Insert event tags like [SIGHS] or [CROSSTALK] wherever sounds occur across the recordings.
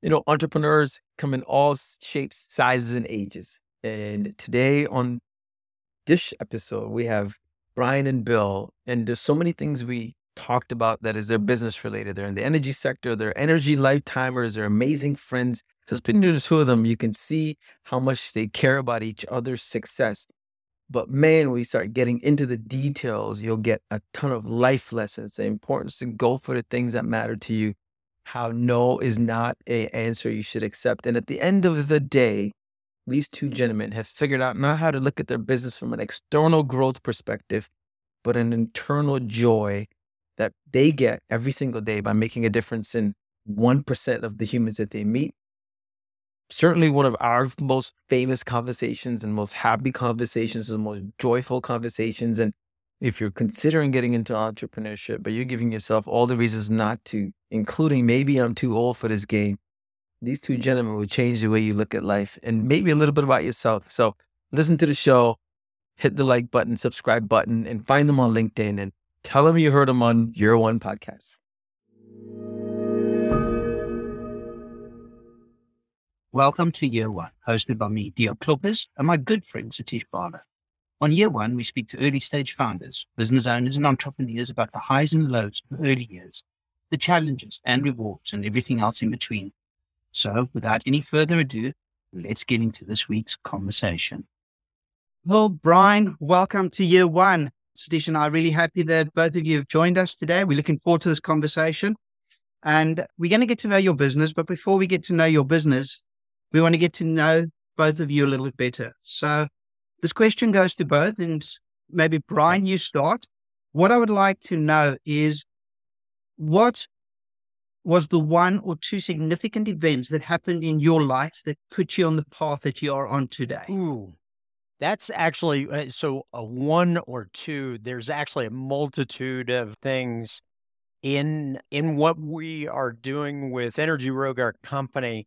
You know, entrepreneurs come in all shapes, sizes, and ages. And today on this episode, we have Brian and Bill. And there's so many things we talked about that is their business related. They're in the energy sector, they're energy lifetimers, they're amazing friends. Just between the two of them, you can see how much they care about each other's success. But man, when you start getting into the details, you'll get a ton of life lessons, the importance to go for the things that matter to you how no is not a answer you should accept. And at the end of the day, these two gentlemen have figured out not how to look at their business from an external growth perspective, but an internal joy that they get every single day by making a difference in 1% of the humans that they meet. Certainly, one of our most famous conversations and most happy conversations and most joyful conversations. And if you're considering getting into entrepreneurship, but you're giving yourself all the reasons not to, including maybe I'm too old for this game, these two gentlemen will change the way you look at life and maybe a little bit about yourself. So listen to the show, hit the like button, subscribe button, and find them on LinkedIn and tell them you heard them on Year One podcast. Welcome to Year One, hosted by me, Dion Kloppers, and my good friend Satish Bala. On year one, we speak to early stage founders, business owners, and entrepreneurs about the highs and lows of early years, the challenges and rewards, and everything else in between. So, without any further ado, let's get into this week's conversation. Well, Brian, welcome to year one. Satish and I are really happy that both of you have joined us today. We're looking forward to this conversation. And we're going to get to know your business. But before we get to know your business, we want to get to know both of you a little bit better. So, this question goes to both, and maybe Brian, you start. What I would like to know is what was the one or two significant events that happened in your life that put you on the path that you are on today? Ooh, that's actually uh, so a one or two. There's actually a multitude of things in in what we are doing with Energy Rouge, our company.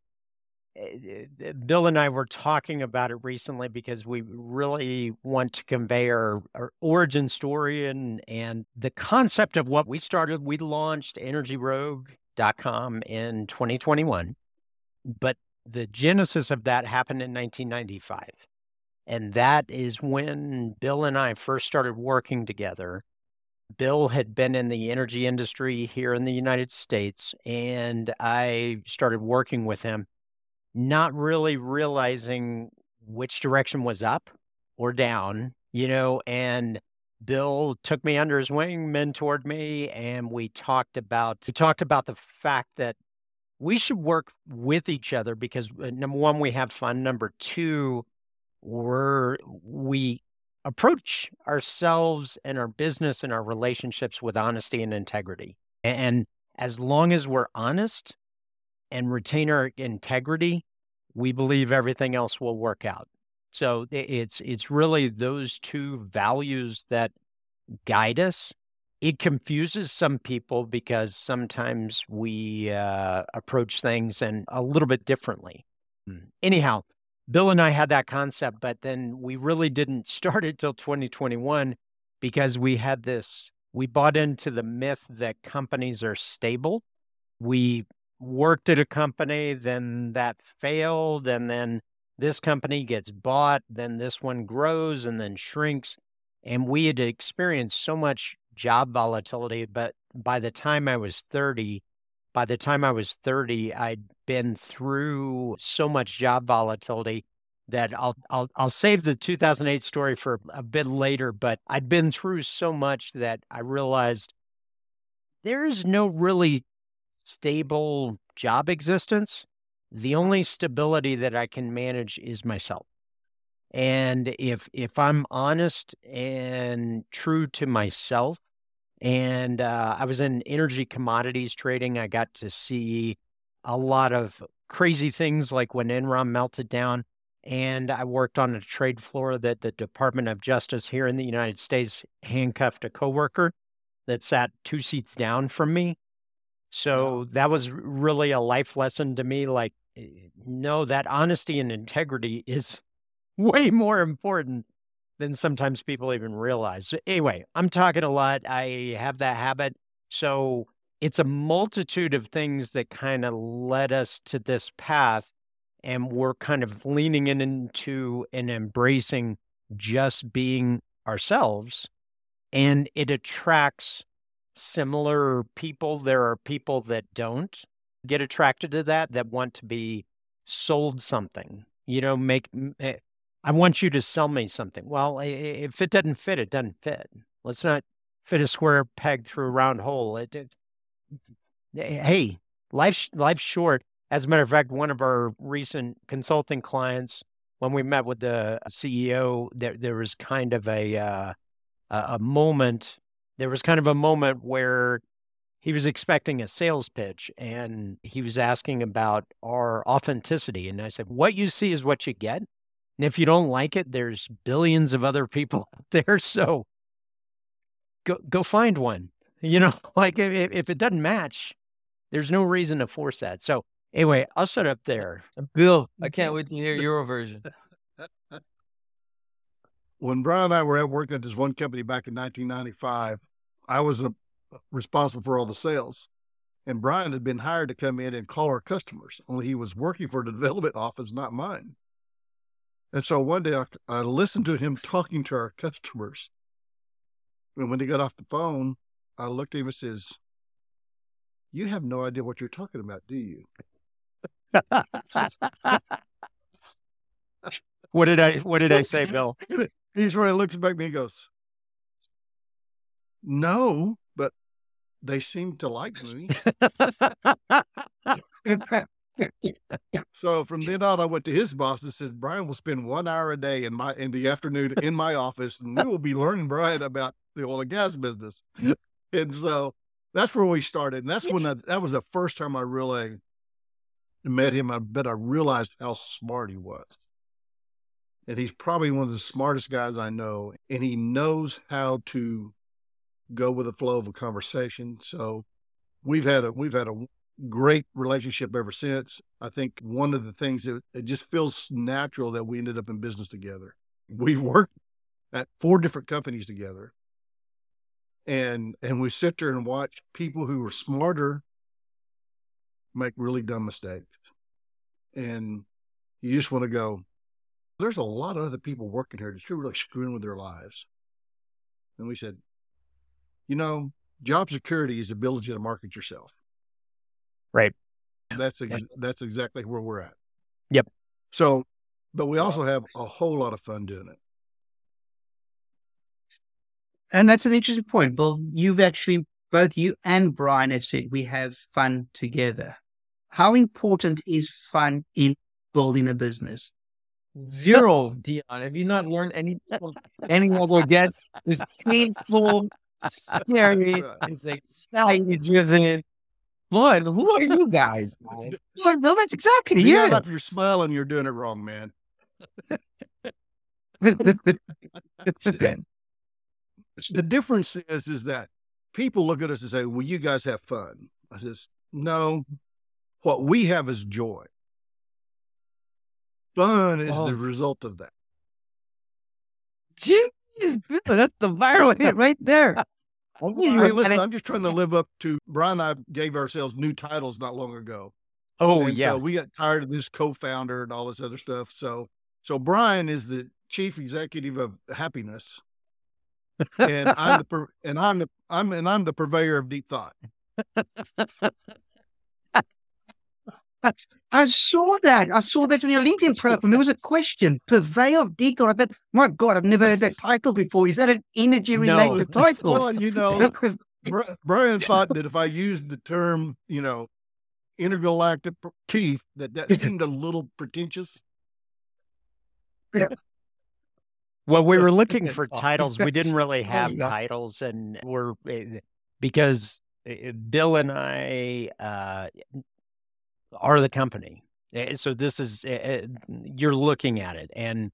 Eh, eh, Bill and I were talking about it recently because we really want to convey our, our, origin story and and the concept of what we started. We launched EnergyRouge.com in 2021, but the genesis of that happened in 1995, and that is when Bill and I first started working together. Bill had been in the energy industry here in the United States, and I started working with him not really realizing which direction was up or down, you know, and Bill took me under his wing, mentored me, and we talked about we talked about the fact that we should work with each other because uh, number one, we have fun. Number two, we're we approach ourselves and our business and our relationships with honesty and integrity. And as long as we're honest and retain our integrity, we believe everything else will work out. So it's it's really those two values that guide us. It confuses some people because sometimes we uh, approach things and a little bit differently. Mm. Anyhow, Bill and I had that concept, but then we really didn't [LAUGHS] start it till 2021 because we had this. We bought into the myth that companies are stable. We worked at a company, then that failed, and then this company gets bought, then this one grows and then shrinks. And we had experienced so much job volatility. But by the time I was 30, by the time I was 30, I'd been through so much job volatility that I'll I'll I'll save the 2008 story for a bit later, but I'd been through so much that I realized there is no really stable job existence, the only stability that I can manage is myself. And if if I'm honest and true to myself, and uh, I was in energy commodities trading, I got to see a lot of crazy things like when Enron melted down. And I worked on a trade floor that the Department of Justice here in the United States handcuffed a coworker that sat two seats down from me so that was really a life lesson to me. Like, eh, no, that honesty and integrity [LAUGHS] is way more important than sometimes people even realize. Anyway, I'm talking a lot. I have that habit. So it's a multitude of things that kind of led us to this path and we're kind of leaning in into and embracing just being ourselves and it attracts similar people there are people that don't get attracted to that that want to be sold something you know make eh, i want you to sell me something. Well if it doesn't fit it doesn't fit. Let's not fit a square peg through a round hole. It, it hey life's life's short. As a matter of fact, one of our recent consulting clients, when we met with the CEO, there there was kind of a uh, a moment. There was kind of a moment where he was expecting a sales pitch, and he was asking about our authenticity. And I said, "What you see is what you get, and if you don't like it, there's billions of other [LAUGHS] people out there. So go go find one. [LAUGHS] You know, [LAUGHS] like if, if it doesn't match, there's no reason to force that. So Anyway, I'll shut up there. Bill, I mm-hmm. can't wait to hear your version. When Brian and I were at working at this one company back in 1995, I was uh, responsible for all the sales. And Brian had been hired to come in and call our customers, only he was working for the [LAUGHS] development office, not mine. And so one day I, I listened to him talking to our customers. And when he got off the phone, I looked at him and says, You have no idea what you're talking about, do you? [LAUGHS] what did I what did I say, [LAUGHS] Bill? He sort of looks back at me and goes, No, but they seem to like me. so from then on, I went to his boss and said, Brian will spend one hour a day in my in the afternoon in my office, and we will be learning Brian about the oil and gas business. And so that's where we started. And that's when I, that was the first time I really met him, I bet I realized how smart he was. And he's probably one of the smartest guys I know. And he knows how to go with the flow of a conversation. So we've had a we've had a great relationship ever since. I think one of the things that it just feels natural that we ended up in business together. We've worked at four different companies together. And and we sit there and watch people who are smarter make really dumb mistakes. And you just want to go, there's a lot of other people working here that's really screwing with their lives. And we said, you know, job security is the ability to market yourself. Right. That's ex- that's exactly where we're at. Yep. So, but we also have a whole lot of fun doing it. And that's an interesting point. Well, you've actually both you and Brian have said we have fun together. How important is fun in building a business? Zero, Dion. Have you not learned any any other guests? It's painful, scary, it's anxiety driven. What? Who are you guys? Well, no, that's exactly yeah. yeah. If you're smiling, you're doing it wrong, man. [LAUGHS] [LAUGHS] the difference is, is that people look at us and say, "Well, you guys have fun." I says, "No, what we have is joy. Fun is oh. the result of that. Jeez, that's the viral hit [LAUGHS] right there. hey, listen, I'm just trying to live up to Brian and I gave ourselves new titles not long ago. Oh, and yeah. So we got tired of this co-founder and all this other stuff. So so Brian is the chief executive of happiness. and I'm the [LAUGHS] and I'm the I'm and I'm the purveyor of deep thought. [LAUGHS] I saw that. I saw that on your LinkedIn [LAUGHS] profile. There was a question, purveyor of decor. I thought, my God, I've never heard that title before. Is that an energy related no. [LAUGHS] title? Well, you know, [LAUGHS] Brian thought that if I used the term, you know, intergalactic chief, that that seemed a little pretentious. Yeah. Well, we were looking for titles. We didn't really have titles, and we're eh, because eh, Bill and I uh, are the company. Eh, so this is eh, eh, you're looking at it, and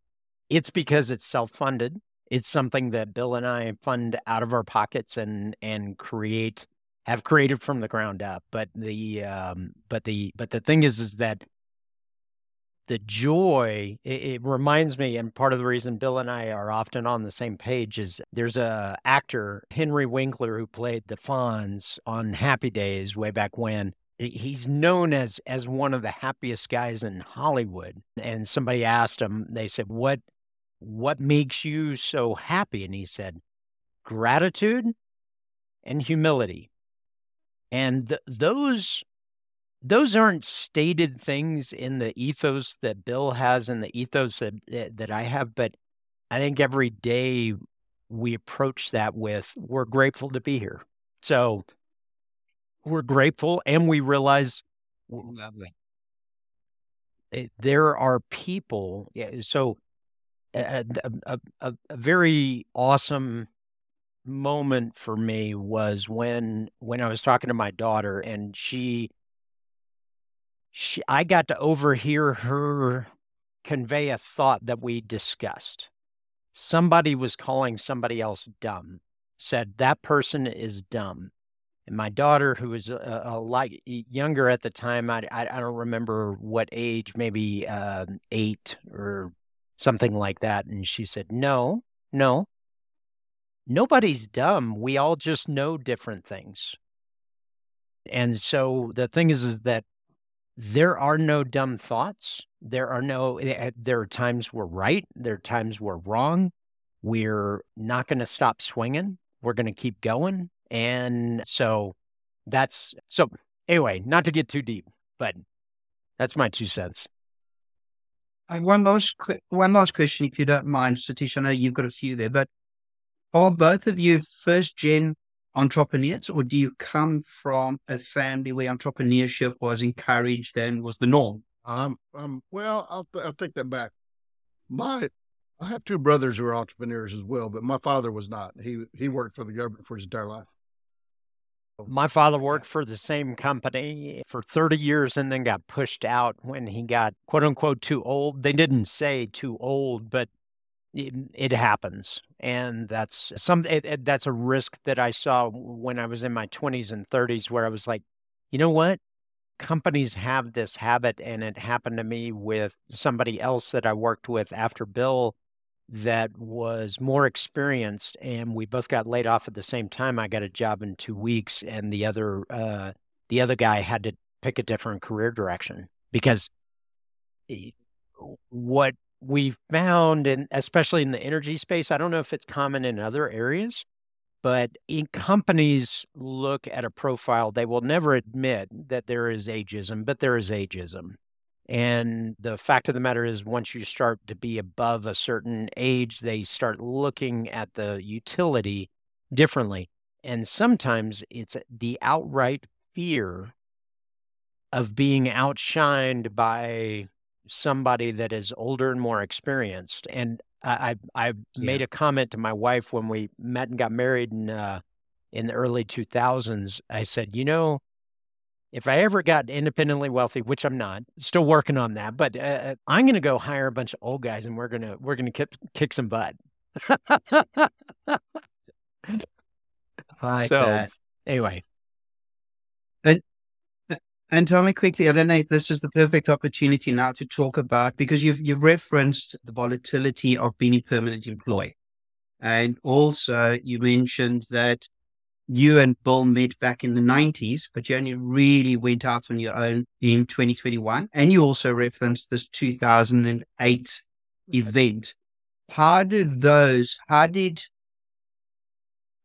it's because it's self-funded. It's something that Bill and I fund out of our pockets and and create have created from the ground up. But the um, but the but the thing is is that the joy it, it, reminds me and part of the reason bill and i are often on the same page is there's a actor henry winkler who played the fonz on happy days way back when he's known as as one of the happiest guys in hollywood and somebody asked him they said what what makes you so happy and he said gratitude and humility and th- those those aren't stated things in the ethos that Bill has and the ethos that that I have, but I think every day we approach that with we're grateful to be here. So we're grateful and we realize Lovely. Eh, there are people. Yeah, So a, a, a, a very awesome moment for me was when when I was talking to my daughter and she she, I got to overhear her convey a thought that we discussed. Somebody was calling somebody else dumb, said that person is dumb. And my daughter, who was a, a lot younger at the time, I, I, I, don't remember what age, maybe uh, eight or something like that. And she said, No, no, nobody's dumb. We all just know different things. And so the thing is, is that there are no dumb thoughts. There are no, eh, eh, there are times we're right. There are times we're wrong. We're not going to stop swinging. We're going to keep going. And so that's, so anyway, not to get too deep, but that's my two cents. And one last, one last question, if you don't mind, Satish. I know you've got a few there, but are both of you first gen entrepreneurs, or do you come from a family where entrepreneurship was encouraged and was the norm? Um, um, well, I'll, I'll take that back. My, I have two brothers who are entrepreneurs as well, but my father was not. He he worked for the government for his entire life. Oh, my father worked for the same company for 30 years and then got pushed out when he got quote unquote too old. They didn't say too old, but it, it happens and that's some it, it, that's a risk that i saw when i was in my 20s and 30s where i was like you know what companies have this habit and it happened to me with somebody else that i worked with after bill that was more experienced and we both got laid off at the same time i got a job in two weeks and the other uh, the other guy had to pick a different career direction because what we found, and especially in the energy space, I don't know if it's common in other areas, but in companies look at a profile, they will never admit that there is ageism, but there is ageism. And the fact of the matter is, once you start to be above a certain age, they start looking at the utility differently. And sometimes it's the outright fear of being outshined by somebody that is older and more experienced. And I I, I yeah. made a comment to my wife when we met and got married in uh, in the early 2000s. I said, you know, if I ever got independently wealthy, which I'm not, still working on that, but uh, uh I'm going to go hire a bunch of old guys and we're going to we're going to kick, kick some butt. [LAUGHS] [LAUGHS] like so, that. Anyway, and tell me quickly, I don't know if this is the perfect opportunity now to talk about because you've you've referenced the volatility of being a permanent employee. And also you mentioned that you and Bill met back in the 90s, but you only really went out on your own in 2021. And you also referenced this 2008 event. How did those, how did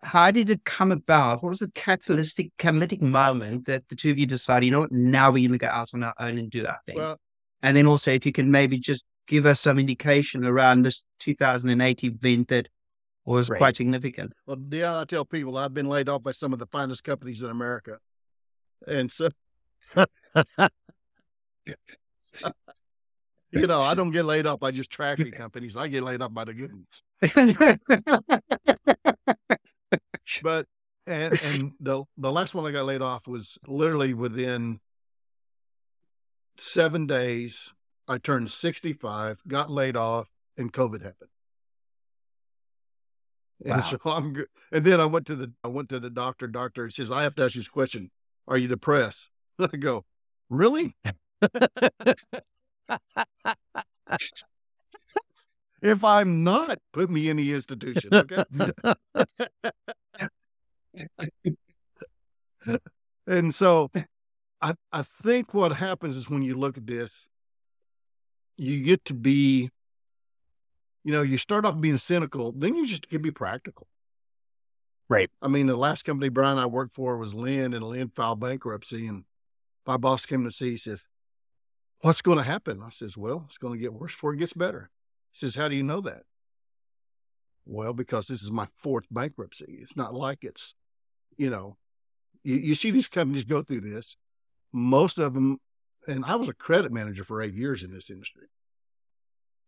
how did it come about? What was the catalytic catalytic moment that the two of you decided, you know what, now we're going to go out on our own and do our thing? Well, and then also, if you can maybe just give us some indication around this 2008 event that was right. quite significant. Well, Dion, I tell people I've been laid off by some of the finest companies in America, and so. [LAUGHS] you know, I don't get laid off by just trashy [LAUGHS] companies. I get laid off by the good ones. [LAUGHS] but and and the the last one I got laid off was literally within seven days. I turned sixty five, got laid off, and COVID happened. Wow. And so [LAUGHS] I'm good. And then I went to the I went to the doctor. Doctor says I have to ask you this question: Are you depressed? [LAUGHS] I go, really? if I'm not, put me in the institution. Okay. [LAUGHS] and so I, I think what happens is when you look at this, you get to be, you know, you start off being cynical, then you just can be practical. Right. I mean, the last company Brian I worked for was Linn, and Linn filed bankruptcy. And my boss came to see, he says, What's going to happen? I says, Well, it's going to get worse before it gets better. He says, How do you know that? Well, because this is my fourth bankruptcy. It's not like it's, you know, you, you see these companies go through this. Most of them, and I was a credit manager for eight years in this industry.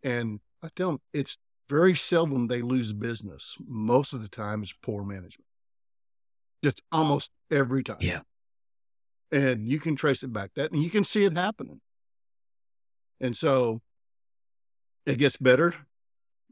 And I tell them it's very seldom they lose business. Most of the time, it's poor management. Just almost every time. Yeah. And you can trace it back that, and you can see it happening. And so it gets better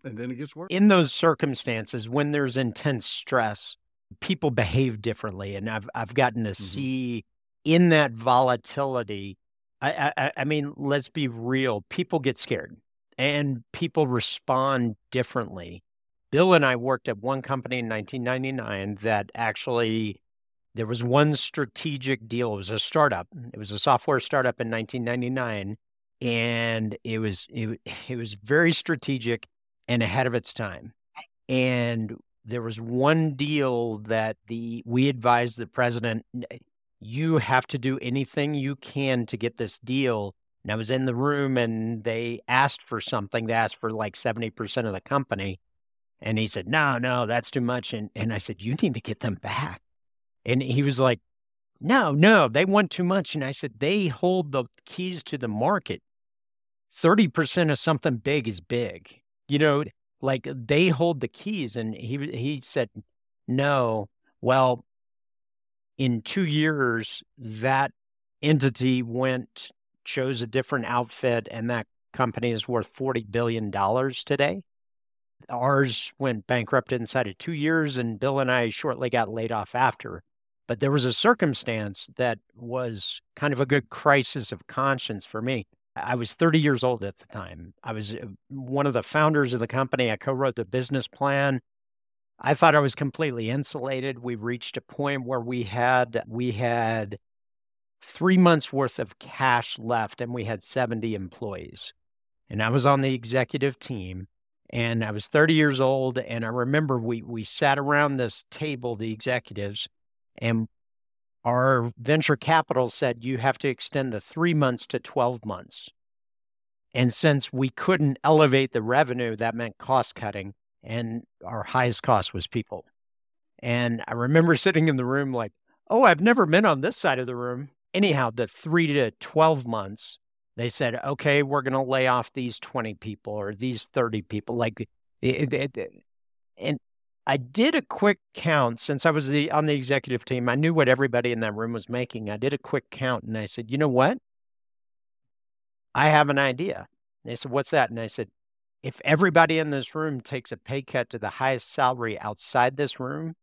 and then it gets worse. In those circumstances, when there's intense stress, people behave differently. And I've, I've gotten to Mhm. see in that volatility. I, I, I mean, let's be real. People get scared and people respond differently. Bill and I worked at one company in 1999 that actually there was one strategic deal. It was a startup. It was a software startup in 1999, and it was it, [SIGHS] it was very strategic and ahead of its time. And there was one deal that the we advised the president, you have to do anything you can to get this deal. And I was in the room and they asked for something. They asked for like 70% of the company. And he said, No, no, that's too much. And and I said, You need to get them back. And he was like, No, no, they want too much. And I said, They hold the keys to the market. 30% of something big is big. You know, like they hold the keys. And he he said, No. Well, in two years, that entity went, chose a different outfit, and that company is worth $40 billion today. Ours went bankrupt inside of two years, and Bill and I shortly got laid off after. But there was a circumstance that was kind of a good crisis of conscience for me. I was 30 years old at the time. I was uh, one of the founders of the company. I co wrote the business plan. I thought I was completely insulated. We reached a point where we had we had three months worth of cash left, and we had 70 employees. And I was on the executive team, and I was 30 years old. And I remember we we sat around this table, the executives, and our venture capital said you have to extend the three months to 12 months. And since we couldn't elevate the revenue, that meant cost cutting and our highest cost was people. And I remember [LAUGHS] sitting in the room like, oh, I've never been on this side of the room. Anyhow, the three to 12 months, they said, okay, we're going to lay off these 20 people or these 30 people. Like, it, it, it, and I did a quick count since I was the on the executive team. I knew what everybody in that room was making. I did a quick count and I said, you know what? I have an idea. They said, what's that? And I said, if everybody in this room takes a pay cut to the highest salary outside this room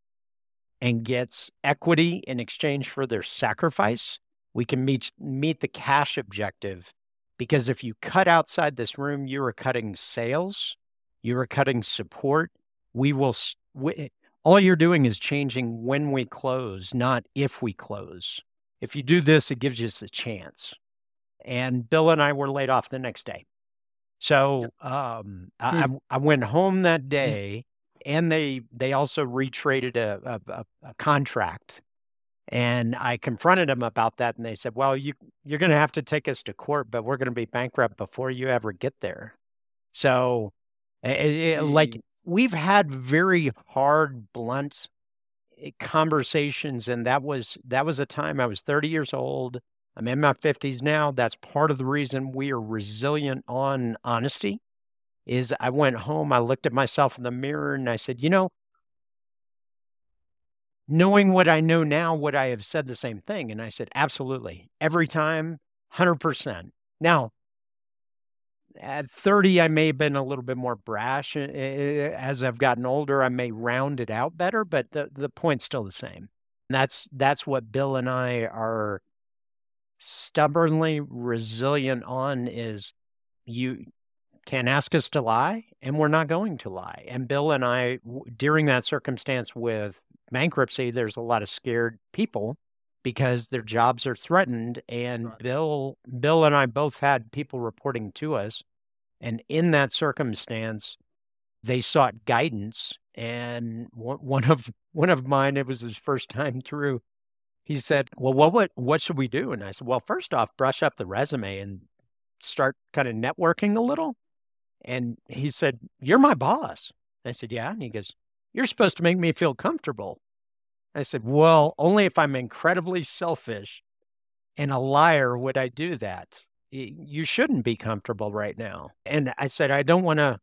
and gets equity in exchange for their sacrifice, we can meet meet the cash objective. Because if you cut outside this room, you are cutting sales, you are cutting support. We will. We, all you're doing is changing when we close, not if we close. If you do this, it gives us a chance. And Bill and I were laid off the next day. So um, I, I went home that day, and they they also retraded a, a, a contract, and I confronted them about that, and they said, "Well, you you're going to have to take us to court, but we're going to be bankrupt before you ever get there." So, it, it, like we've had very hard, blunt eh, conversations, and that was that was a time I was 30 years old. I'm in my 50s now. That's part of the reason we are resilient on honesty. Is I went home, I looked at myself in the mirror, and I said, you know, knowing what I know now, would I have said the same thing? And I said, absolutely. Every time, 100%. Now, at 30, I may have been a little bit more brash. Eh, eh, eh, as I've gotten older, I may round it out better, but the, the point's still the same. That's that's what Bill and I are stubbornly resilient on is you can't ask us to lie, and we're not going to lie. And Bill and I, during that circumstance with bankruptcy, there's a lot of scared people because their jobs are threatened. And right. Bill, Bill and I both had people reporting to us, and in that circumstance, they sought guidance. And one of one of mine, it was his first time through. He said, "Well, what what what should we do?" And I said, "Well, first off, brush up the resume and start kind of networking a little." And he said, You're my boss. I said, Yeah. And he goes, You're supposed to make me feel comfortable. I said, Well, only if I'm incredibly selfish and a liar would I do that. You shouldn't be comfortable right now. And I said, I don't want to,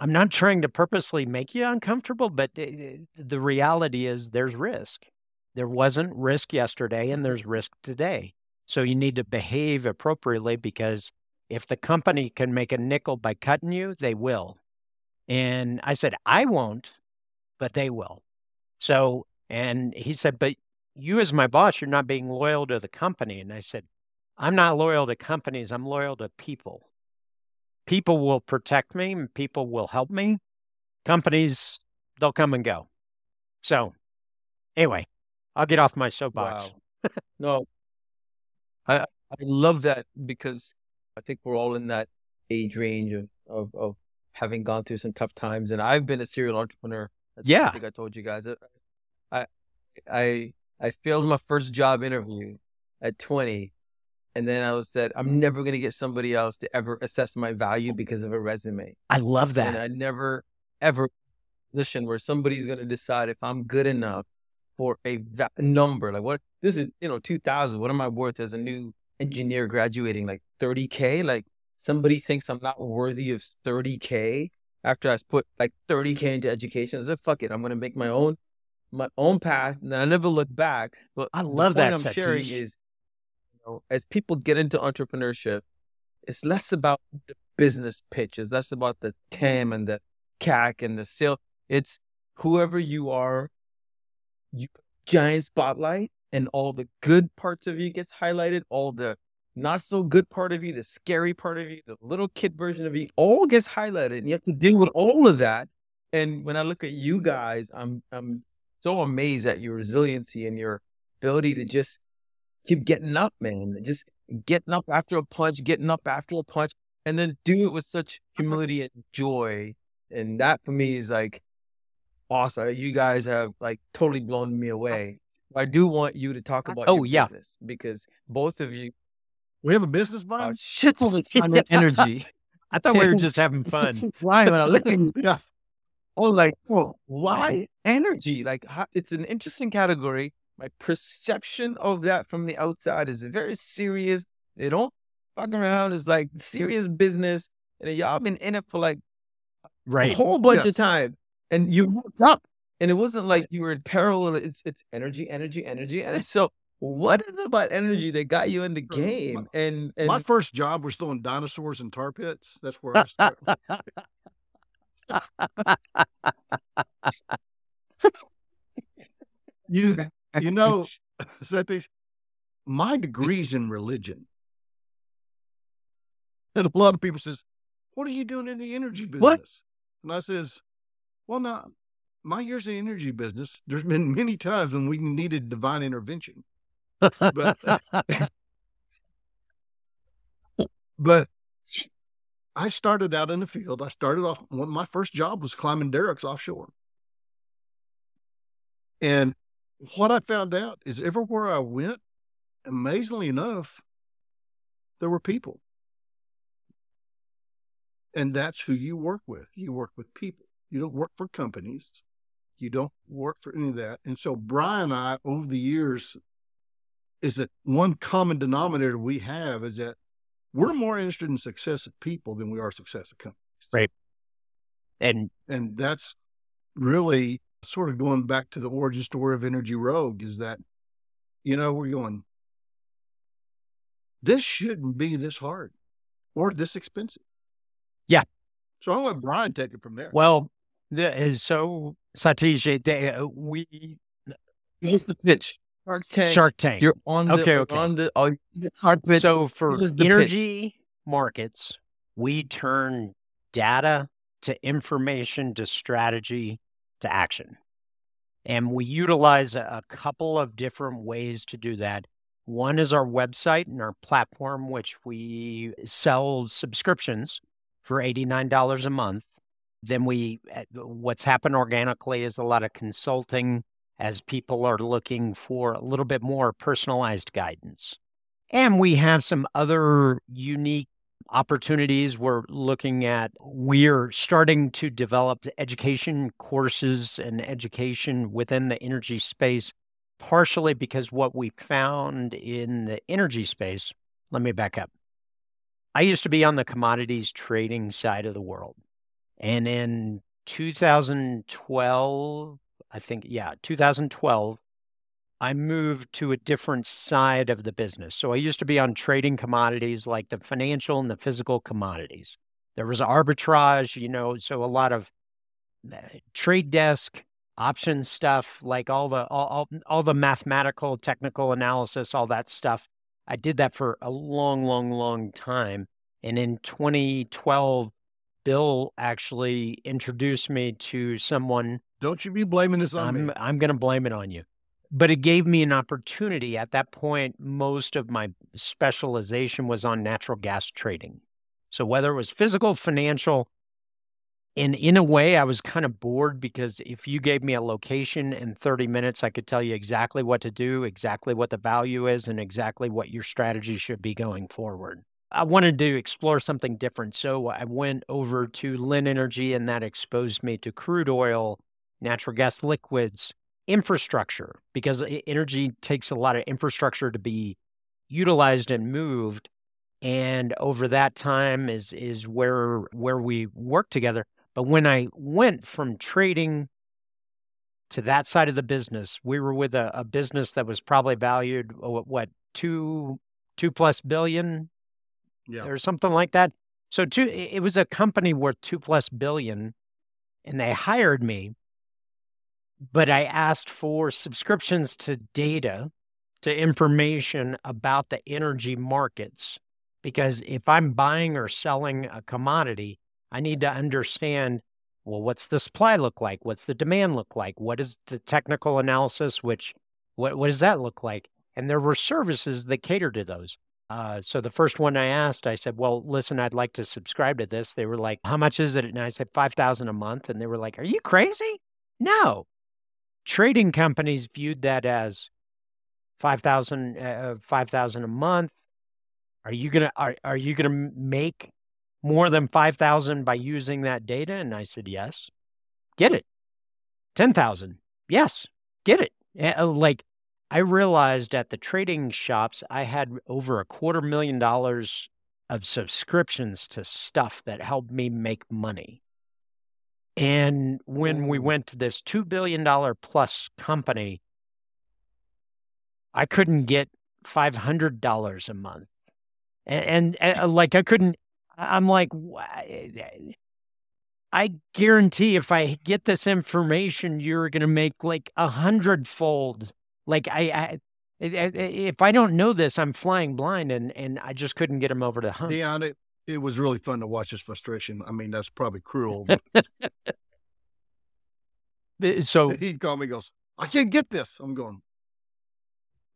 I'm not trying to purposely make you uncomfortable, but eh, eh, the reality is there's risk. There wasn't risk yesterday and there's risk today. So you need to behave appropriately because if the company can make a nickel by cutting you, they will. And I said, I won't, but they will. So, and he said, but you as my boss, you're not being loyal to the company. And I said, I'm not loyal to companies. I'm loyal to people. People will protect me and people will help me. Companies, they'll come and go. So, anyway, I'll get off my soapbox. Wow. no, I I love that because I think we're all in that age range of, of, of having gone through some tough times. And I've been a serial entrepreneur. That's yeah. I think I told you guys. I, I, I failed my first job interview at 20. And then I was said, I'm never going to get somebody else to ever assess my value because of a resume. I love that. And I never, ever position where somebody's going to decide if I'm good enough for a va- number. Like what, this is, you know, 2000. What am I worth as a new engineer graduating like 30k like somebody thinks i'm not worthy of 30k after i put like 30k into education i said fuck it i'm gonna make my own my own path and i never look back but i love that i'm Satish. sharing is you know, as people get into entrepreneurship it's less about the business pitch it's less about the tam and the cac and the sale it's whoever you are you giant spotlight and all the good parts of you gets highlighted, all the not so good part of you, the scary part of you, the little kid version of you, all gets highlighted, and you have to deal with all of that. And when I look at you guys, I'm I'm so amazed at your resiliency and your ability to just keep getting up, man. Just getting up after a punch, getting up after a punch, and then do it with such humility and joy. And that for me is like awesome. You guys have like totally blown me away. I do want you to talk about oh yeah business because both of you we have a business, Brian. Uh, shit of time of energy. I thought we were just having [LAUGHS] fun. Why when I look at [LAUGHS] yeah, oh like oh, why energy? Like how, it's an interesting category. My perception of that from the outside is very serious. They don't fuck around. It's like serious business, and y'all been in it for like right. a whole bunch yes. of time, and you woke up and it wasn't like you were in peril. It's it's energy, energy, energy. And so, what is it about energy that got you in the game? And, and my first job was throwing dinosaurs in tar pits. That's where I started. [LAUGHS] you you know, [LAUGHS] [LAUGHS] my degree's in religion. And a lot of people says, What are you doing in the energy business? What? And I says, Well, now my years in energy business, there's been many times when we needed divine intervention. But, [LAUGHS] but I started out in the field. I started off, my first job was climbing derricks offshore. And what I found out is everywhere I went, amazingly enough, there were people. And that's who you work with. You work with people. You don't work for companies. You don't work for any of that. And so Brian and I, over the years, is that one common denominator we have is that we're more interested in success of people than we are success of companies. Right. And and that's really sort of going back to the origin story of Energy Rouge is that, you know, we're going, this shouldn't be this hard or this expensive. Yeah. So I'll let Brian take it from there. Well, the, so Satish, they, uh, we. Here's the pitch. Shark Tank. Shark Tank. You're on the, okay, okay. on the, on carpet. So for energy, markets, we turn data to information to strategy to action. And we utilize a, a couple of different ways to do that. One is our website and our platform, which we sell subscriptions for $89 a month. Then we, eh, what's happened organically is a lot of consulting as people are looking for a little bit more personalized guidance. And we have some other unique opportunities we're looking at. We're starting to develop education courses and education within the energy space, partially because what we found in the energy space. Let me back up. I used to be on the commodities trading side of the world. And in 2012, I think, yeah, 2012, I moved to a different side of the business. So I used to be on trading commodities like the financial and the physical commodities. There was arbitrage, you know, so a lot of eh, trade desk option stuff, like all the all, all, all the mathematical, technical analysis, all that stuff. I did that for a long, long, long time. And in 2012, Bill actually introduced me to someone. Don't you be blaming this on I'm, me. I'm going to blame it on you but it gave me an opportunity. At that point, most of my specialization was on natural gas trading. So whether it was physical, financial, and in a way, I was kind of bored because if you gave me a location in 30 minutes, I could tell you exactly what to do, exactly what the value is, and exactly what your strategy should be going forward. I wanted to explore something different. So I went over to Linn Energy, and that exposed me to crude oil, natural gas liquids, infrastructure because energy takes a lot of infrastructure to be utilized and moved and over that time is is where where we work together but when i went from trading to that side of the business we were with a, a business that was probably valued oh, what two two plus billion yeah. or something like that so two it was a company worth two plus billion and they hired me but I asked for subscriptions to data, to information about the energy markets. Because if I'm buying or selling a commodity, I need to understand well, what's the supply look like? What's the demand look like? What is the technical analysis? Which, what, what does that look like? And there were services that cater to those. Uh, so the first one I asked, I said, "Well, listen, I'd like to subscribe to this." They were like, "How much is it?" And I said, 5000 a month." And they were like, "Are you crazy?" No trading companies viewed that as 5000 uh, 5000 a month are you going to are, are you going to make more than 5000 by using that data and i said yes get it 10000 yes get it uh, like i realized at the trading shops i had over a quarter million dollars of subscriptions to stuff that helped me make money and when we went to this $2 billion plus company, I couldn't get $500 a month. And, and, and, like, I couldn't, I'm like, I guarantee if I get this information, you're going to make like a hundredfold. Like, I, I, if I don't know this, I'm flying blind, and and I just couldn't get him over to hump. Dion, it, it was really fun to watch his frustration. I mean, that's probably cruel. [LAUGHS] so [LAUGHS] he called me, goes, I can't get this. I'm going,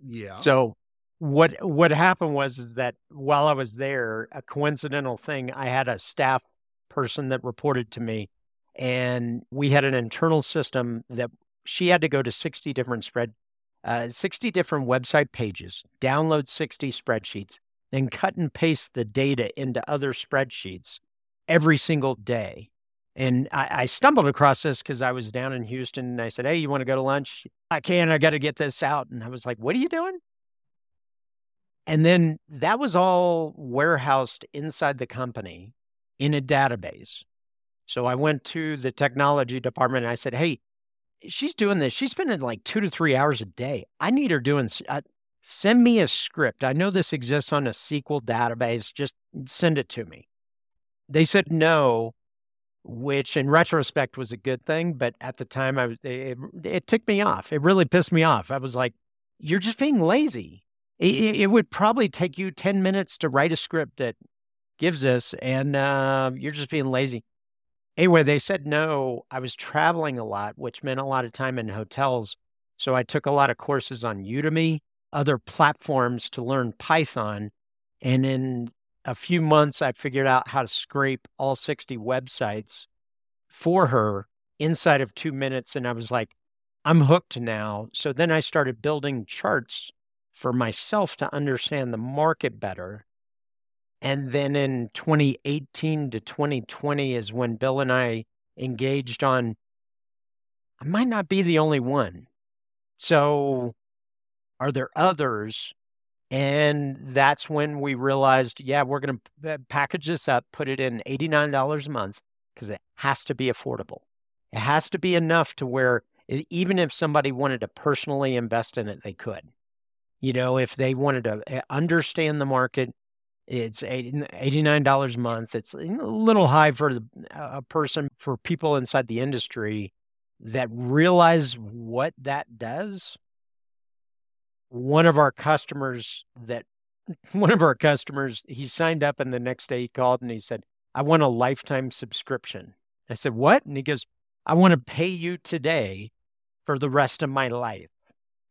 yeah. So what what happened was is that while I was there, a coincidental thing, I had a staff person that reported to me, and we had an internal system that she had to go to 60 different spread, uh, 60 different website pages, download 60 spreadsheets, then cut and paste the data into other spreadsheets every single day. And I, I stumbled across this because I was down in Houston and I said, Hey, you want to go to lunch? I can. I got to get this out. And I was like, What are you doing? And then that was all warehoused inside the company in a database. So I went to the technology department and I said, Hey, she's doing this. She's spending like two to three hours a day. I need her doing, uh, send me a script. I know this exists on a SQL database. Just send it to me. They said no, which in retrospect was a good thing. But at the time, I was, it, it ticked me off. It really pissed me off. I was like, you're just being lazy. It, it would probably take you 10 minutes to write a script that gives us, and uh, you're just being lazy. Anyway, they said no. I was traveling a lot, which meant a lot of time in hotels. So I took a lot of courses on Udemy, other platforms to learn Python. And in a few months, I figured out how to scrape all 60 websites for her inside of two minutes. And I was like, I'm hooked now. So then I started building charts for myself to understand the market better. And then in 2018 to 2020 is when Bill and I engaged on I might not be the only one. So are there others and that's when we realized, yeah, we're going to package this up, put it in $89 a month because it has to be affordable. It has to be enough to where it, even if somebody wanted to personally invest in it, they could. You know, if they wanted to eh, understand the market, it's $89 a month. It's a little high for a person, for people inside the industry that realize what that does. One of our customers that [LAUGHS] one of our customers he signed up and the next day he called and he said i want a lifetime subscription. I said what? And he goes i want to pay you today for the rest of my life.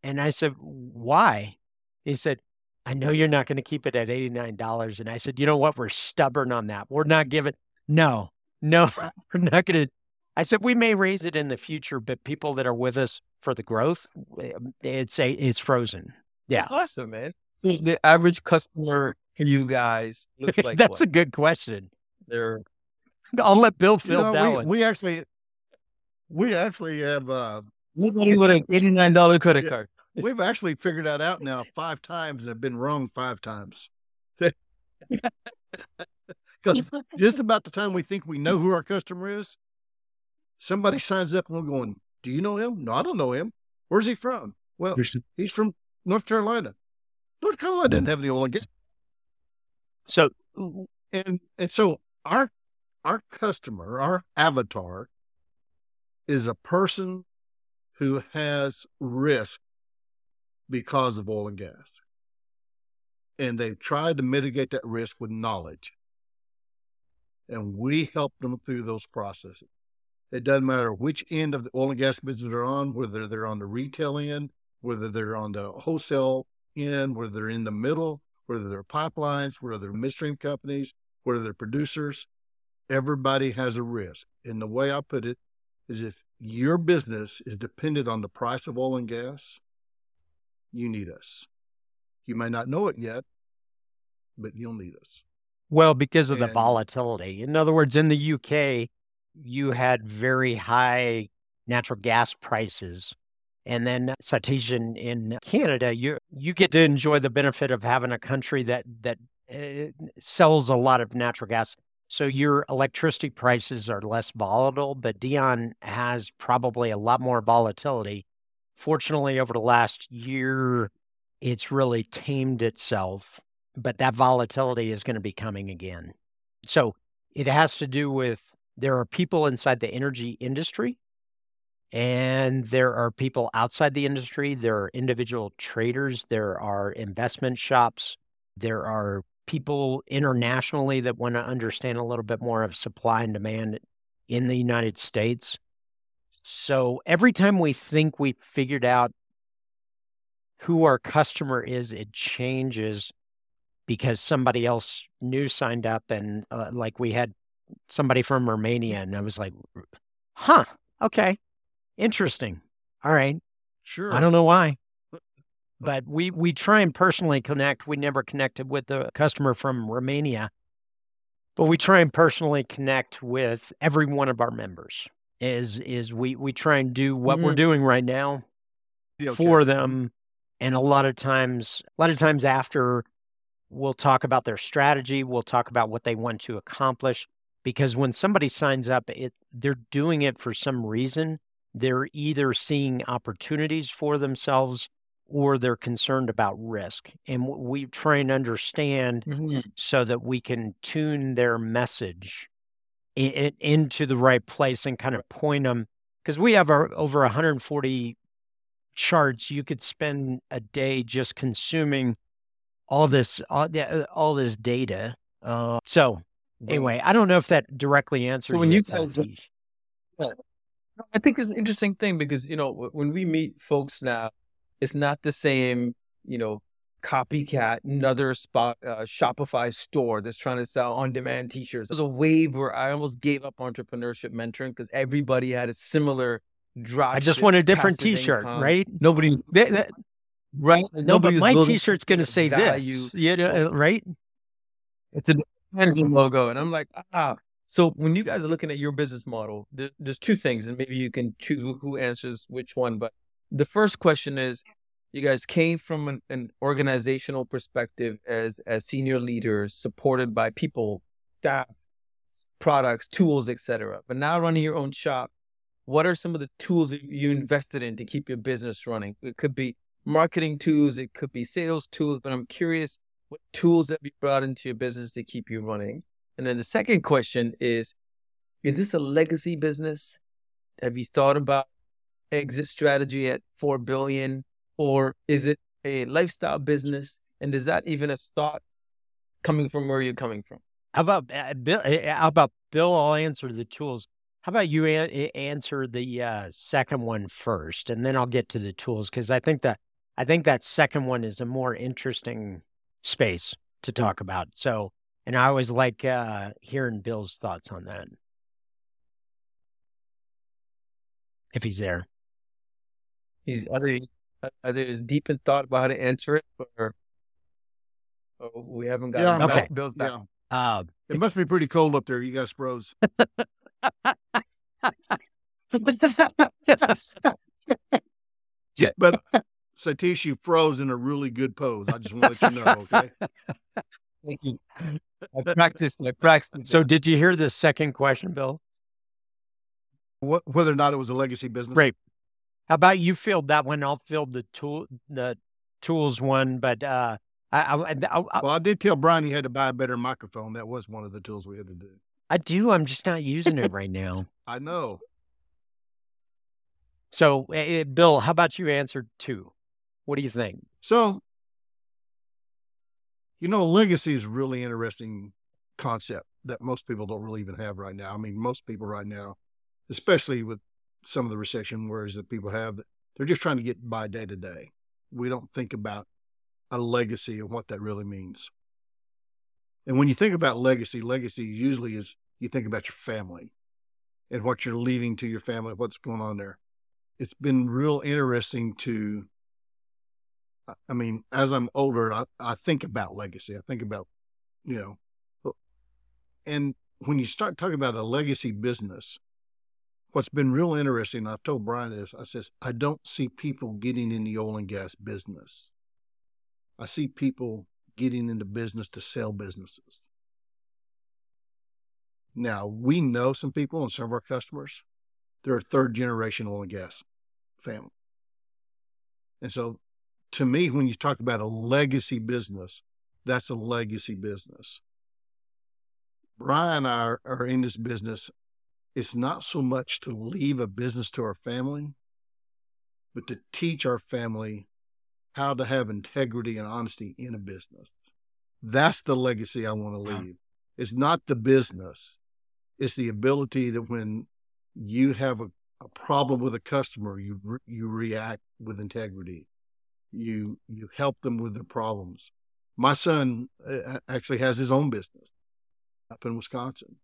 And i said why? He said i know you're not going to keep it at $89 and i said you know what we're stubborn on that we're not giving no no [LAUGHS] we're not going to I said we may raise it in the future, but people that are with us for the growth, um, it's a it's frozen. Yeah, that's awesome, man. So the average customer for you guys looks [LAUGHS] like that's what? a good question. They're [LAUGHS] I'll let Bill fill you know, that we, one. we actually we actually have uh nobody with an eighty nine dollar credit Yeah. card. We've actually figured that out now [LAUGHS] five times and have been wrong five times. [LAUGHS] Because just about the time we think we know who our customer is, somebody signs up and we're going, Do you know him? No, I don't know him. Where's he from? Well, he's from North Carolina. North Carolina didn't have any oil and gas. so And and so our our customer, our avatar, is a person who has risk because of oil and gas. And they've tried to mitigate that risk with knowledge. And we help them through those processes. It doesn't matter which end of the oil and gas business they're on, whether they're on the retail end, whether they're on the wholesale end, whether they're in the middle, whether they're pipelines, whether they're midstream companies, whether they're producers. Everybody has a risk. And the way I put it is if your business is dependent on the price of oil and gas, you need us. You may not know it yet, but you'll need us. well because of the volatility. In other words, in the UK, you had very high natural gas prices. And then Satish in Canada, you you get to enjoy the benefit of having a country that that uh, sells a lot of natural gas. So your electricity prices are less volatile, but Dion has probably a lot more volatility. Fortunately, over the last year, it's really tamed itself, but that volatility is going to be coming again. So it has to do with there are people inside the energy industry and there are people outside the industry. There are individual traders, there are investment shops, there are people internationally that want to understand a little bit more of supply and demand in the United States. So every time we think we've figured out who our customer is, it changes because somebody else new signed up and uh, like we had somebody from Romania and I was like, huh, okay, interesting. All right. Sure. I don't know why. But we we try and personally connect. We never connected with the customer from Romania, but we try and personally connect with every one of our members. Is is we we try and do what we're Mhm. doing right now Deal for them, and a lot of times, a lot of times after, we'll talk about their strategy. We'll talk about what they want to accomplish. Because when somebody signs up, it they're doing it for some reason. They're either seeing opportunities for themselves or they're concerned about risk. And we try and understand so that we can tune their message i- i- into the right place and kind of point them because we have our over 140 charts you could spend a day just consuming all this all, the- all this data Uh, so anyway, I don't know if that directly answers. when you guys- question. I think it's an interesting thing because you know when we meet folks now, it's not the same. You know, copycat another spot uh, Shopify store that's trying to sell on-demand T-shirts. There's a wave where I almost gave up entrepreneurship mentoring because everybody had a similar drop. I just want a different T-shirt, right? Nobody, That- that- right? no, but Nobody was my T-shirt's going to say value. this. You know, uh, right? It's a Heineken logo. And I'm like, ah. So when you guys are looking at your business model, there, there's two things, and maybe you can choose who- who answers which one. But the first question is, you guys came from an, an organizational perspective as as senior leaders, supported by people, staff, products, tools, etc. But now running your own shop, what are some of the tools that you invested in to keep your business running? It could be marketing tools, it could be sales tools, but I'm curious what tools have you brought into your business to keep you running? And then the second question is Is this a legacy business? Have you thought about exit strategy at 4 billion? Or is it a lifestyle business? And is that even a thought coming from where you're coming from? How about uh, Bill? uh, How about Bill? I'll answer the tools. How about you an- answer the uh, second one first, and then I'll get to the tools because I think that I think that second one is a more interesting space to talk about. So, and I always like uh, hearing Bill's thoughts on that, if he's there. He's either, either is deep in thought about how to answer it or, or we haven't got Yeah, him back. Okay. Bill's back. Yeah. Uh, It must be pretty cold up there. You guys froze. [LAUGHS] Yeah. But Satish, you froze in a really good pose. I just want to let you know. Okay. Thank you. I practiced. I practiced. so, did you hear the second question, Bill? What, whether or not it was a legacy business. Great. How about you field that one? I'll field the tool, the tools one. But uh, I, I, I, I, Well, I did tell Brian he had to buy a better microphone. That was one of the tools we had to do. I do. I'm just not using it right now. [LAUGHS] I know. So, uh, Bill, how about you answer two? What do you think? So, you know, legacy is a really interesting concept that most people don't really even have right now. I mean, most people right now, especially with some of the recession worries that people have, they're just trying to get by day to day. We don't think about a legacy and what that really means. And when you think about legacy, legacy usually is you think about your family and what you're leaving to your family, what's going on there. It's been real interesting to I- mean, as I'm older, I, I think about legacy. I think about, you know, and when you start talking about a legacy business, what's been real interesting, I've told Brian this, I says, I don't see people getting in the oil and gas business. I see people getting into business to sell businesses. Now, we know some people and some of our customers, they're a third generation oil and gas family. And so to me, when you talk about a legacy business, that's a legacy business. Brian and I are, are in this business. It's not so much to leave a business to our family, but to teach our family how to have integrity and honesty in a business. That's the legacy I want to leave. It's not the business. It's the ability that when you have a, a problem with a customer, you re- you react with integrity you you help them with their problems. My son uh, actually has his own business up in Wisconsin,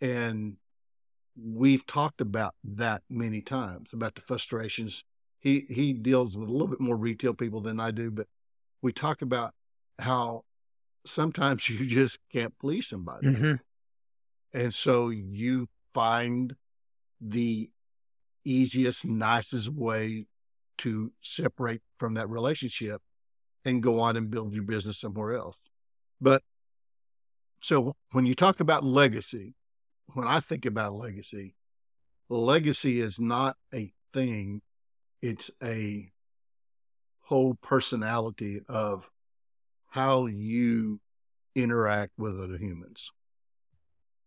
and we've talked about that many times about the frustrations. He he deals with a little bit more retail people than I do, but we talk about how sometimes [LAUGHS] you just can't please somebody, Mm-hmm. and so you find the easiest, nicest way to separate from that relationship and go on and build your business somewhere else. But so when you talk about legacy, when I think about legacy, legacy is not a thing, it's a whole personality of how you interact with other humans.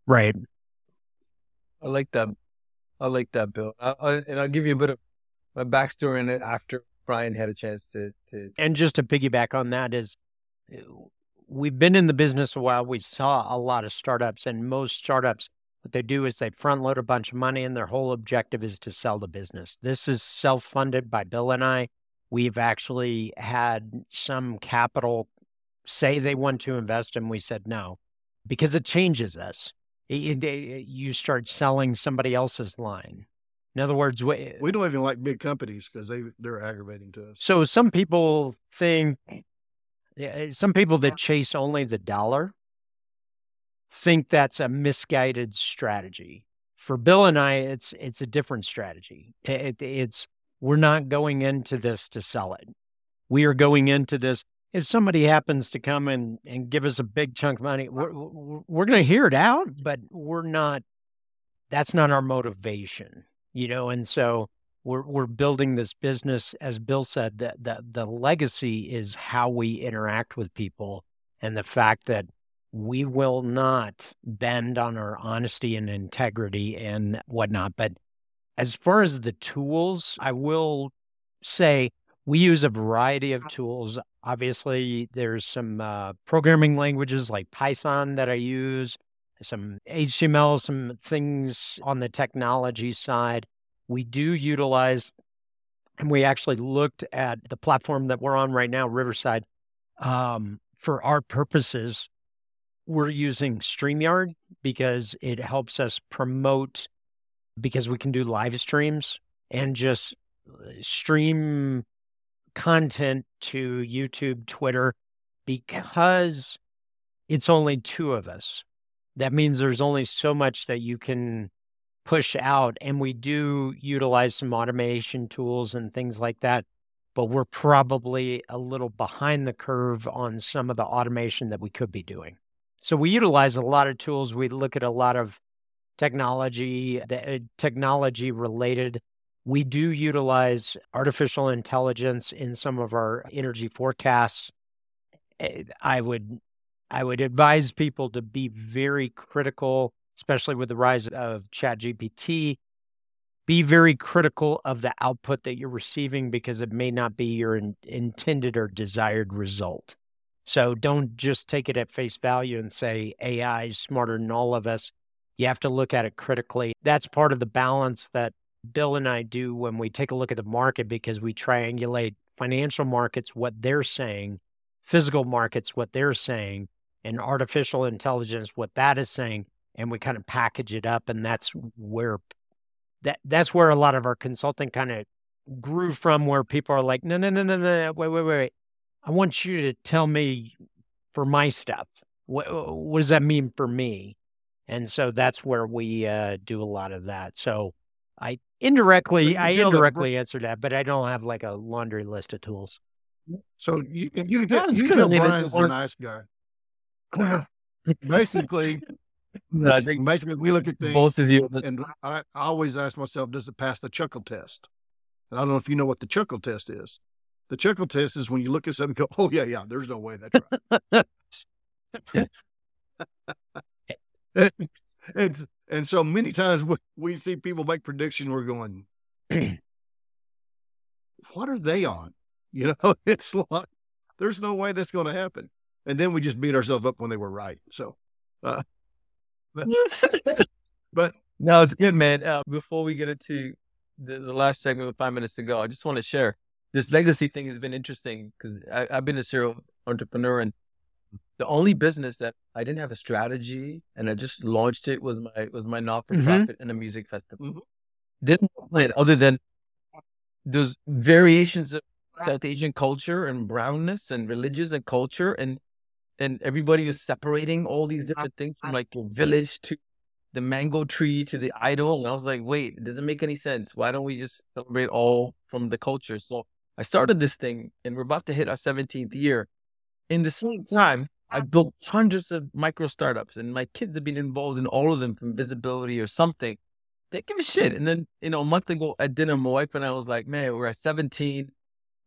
Right. I like that. I like that, Bill. I, I, and I'll give you a bit of my backstory on it after Brian had a chance to to And just to piggyback on that is uh, we've been in the business a while. We saw a lot of startups, and most startups, what they do is they front load a bunch of money, and their whole objective is to sell the business. This is self funded by Bill and I. We've actually had some capital say they want to invest, and we said no because it changes us. It, it, you start selling somebody else's line. In other words, we, we don't even like big companies because they they're aggravating to us. So some people think, some people that chase only the dollar think that's a misguided strategy. For Bill and I, it's it's a different strategy. It, it's we're not going into this to sell it. We are going into this if somebody happens to come and, and give us a big chunk of money, we're, we're going to hear it out, but we're not, that's not our motivation, you know? And so we're, we're building this business, as Bill said, that the, the legacy is how we interact with people and the fact that we will not bend on our honesty and integrity and whatnot. But as far as the tools, I will say we use a variety of tools. Obviously, there's some uh, programming languages like Python that I use, some HTML, some things on the technology side. We do utilize, and we actually looked at the platform that we're on right now, Riverside. Um, for our purposes, we're using StreamYard because it helps us promote, because we can do live streams and just uh, stream content to YouTube, Twitter, because it's only two of us. That means there's only so much that you can push out. And we do utilize some automation tools and things like that, but we're probably a little behind the curve on some of the automation that we could be doing. So we utilize a lot of tools. We look at a lot of technology, uh, technology related we do utilize artificial intelligence in some of our energy forecasts. Eh, I would I would advise people to be very critical, especially with the rise of ChatGPT. Be very critical of the output that you're receiving because it may not be your in, intended or desired result. So don't just take it at face value and say AI is smarter than all of us. You have to look at it critically. That's part of the balance that Bill and I do when we take a look at the market because we triangulate financial markets, what they're saying, physical markets, what they're saying, and artificial intelligence, what that is saying, and we kind of package it up. And that's where that that's where a lot of our consulting kind of grew from, where people are like, no, no, no, no, no, wait, wait, wait. I want you to tell me for my stuff. What, what does that mean for me? And so that's where we uh, do a lot of that. So I indirectly, I indirectly that, answered that, but I don't have like a laundry list of tools. So you, you, can, you can tell Brian's a nice guy. basically, no, I think basically we look at things. Both of you, and I, I always ask myself, does it pass the chuckle test? And I don't know if you know what the chuckle test is. The chuckle test is when you look at something and go, "Oh yeah, yeah, there's no way that's right." [LAUGHS] it's [LAUGHS] and so many times we, we see people make predictions, we're going, [CLEARS THROAT] what are they on? You know, [LAUGHS] it's like, there's no way that's going to happen. And then we just beat ourselves up when they were right. So, uh, but, but, no, it's good, man. Uh, before we get into the, the last segment with five minutes to go, I just want to share this legacy thing has been interesting because I've been a serial entrepreneur and the only business that I didn't have a strategy and I just launched it was my was my not for profit mm-hmm. and a music festival. Mm-hmm. Didn't plan other than those variations of South Asian culture and brownness and religious and culture and and everybody was separating all these different things from like your village to the mango tree to the idol. And I was like, wait, it doesn't make any sense. Why don't we just celebrate all from the culture? So I started this thing and we're about to hit our 17th year. In the same time, I built hundreds of micro startups, and my kids have been involved in all of them from visibility or something. They give a shit. And then, you know, a month ago at dinner, my wife and I was like, man, we're at 17.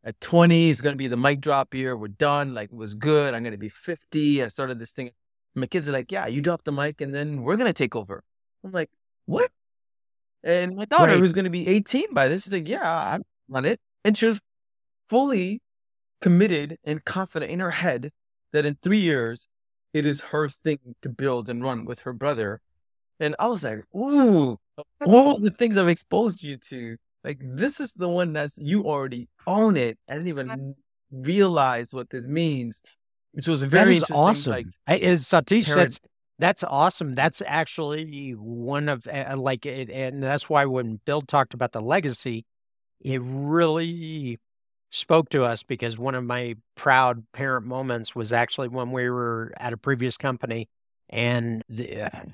At 20, it's going to be the mic drop year. We're done. Like, it was good. I'm going to be 50. I started this thing. My kids are like, yeah, you drop the mic and then we're going to take over. I'm like, what? And my daughter, right. who's going to be 18 by this, she's like, yeah, I'm on it. And she was fully committed and confident in her head that in three years, it is her thing to build and run with her brother. And I was like, ooh, [LAUGHS] all the things I've exposed you to, like this is the one that's you already own it. I didn't even realize what this means. So it was very that is interesting. awesome. Like, I- As Satish, parent- that's that's awesome. That's actually one of uh, like it, and that's why when Bill talked about the legacy, it really spoke to us because one of my proud parent moments was actually when we were at a previous company, and the, uh,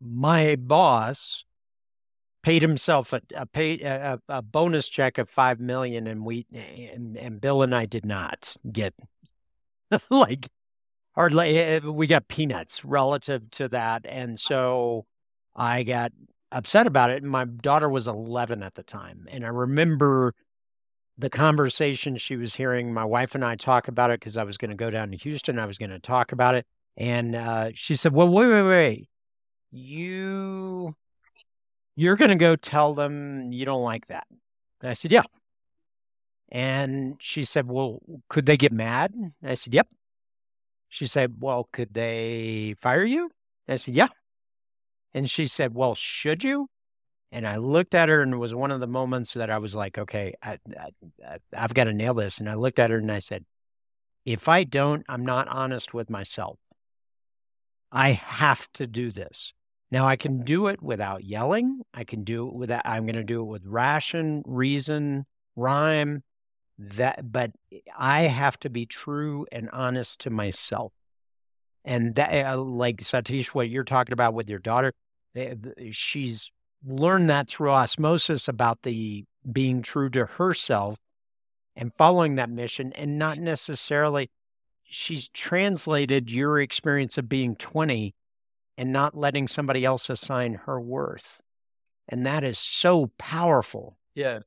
my boss paid himself a a, pay, a a bonus check of five million, and we and, and Bill and I did not get [LAUGHS] like hardly eh, we got peanuts relative to that. And so i got upset about it and my daughter was 11 at the time. And i remember the conversation she was hearing my wife and i talk about it because i was going to go down to houston i was going to talk about it and uh, she said well wait wait wait you you're going to go tell them you don't like that and i said yeah and she said well could they get mad and i said yep she said, Well, could they fire you? I said, Yeah. And she said, Well, should you? And I looked at her, and it was one of the moments that I was like, Okay, I, I, I've got to nail this. And I looked at her and I said, If I don't, I'm not honest with myself. I have to do this. Now, I can do it without yelling. I can do it without, I'm going to do it with ration, reason, rhyme, that but i have to be true and honest to myself and that uh, like satish what you're talking about with your daughter eh, she's learned that through osmosis about the being true to herself and following that mission and not necessarily she's translated your experience of being 20 and not letting somebody else assign her worth and that is so powerful yeah.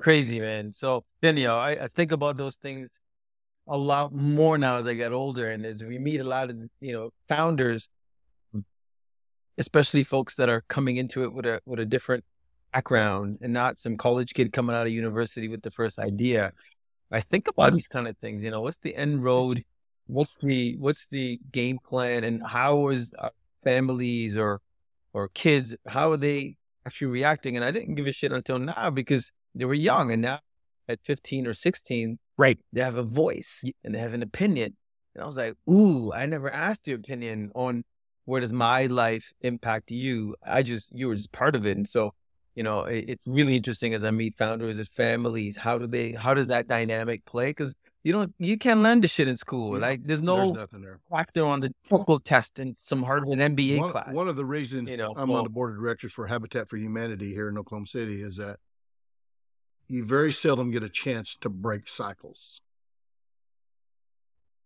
Crazy, man. So then, you know, I, I think about those things a lot more now as I get older. And as we meet a lot of, you know, founders, especially folks that are coming into it with a with a different background and not some college kid coming out of university with the first idea. I think about these kind of things, you know, what's the end road? What's the what's the game plan and how is our families or or kids, how are they actually reacting? And I didn't give a shit until now because they were young and now at 15 or 16, right they have a voice and they have an opinion. And I was like, ooh, I never asked your opinion on where does my life impact you? I just, you were just part of it. And so, you know, it, it's really interesting as I meet founders and families. How do they, how does that dynamic play? Because you don't, you can't learn this shit in school. Yeah, like there's There's no nothing there. factor on the technical test in some Harvard MBA One, class. one of the reasons you know, I'm so- on the board of directors for Habitat for Humanity here in Oklahoma City is that you very seldom get a chance to break cycles.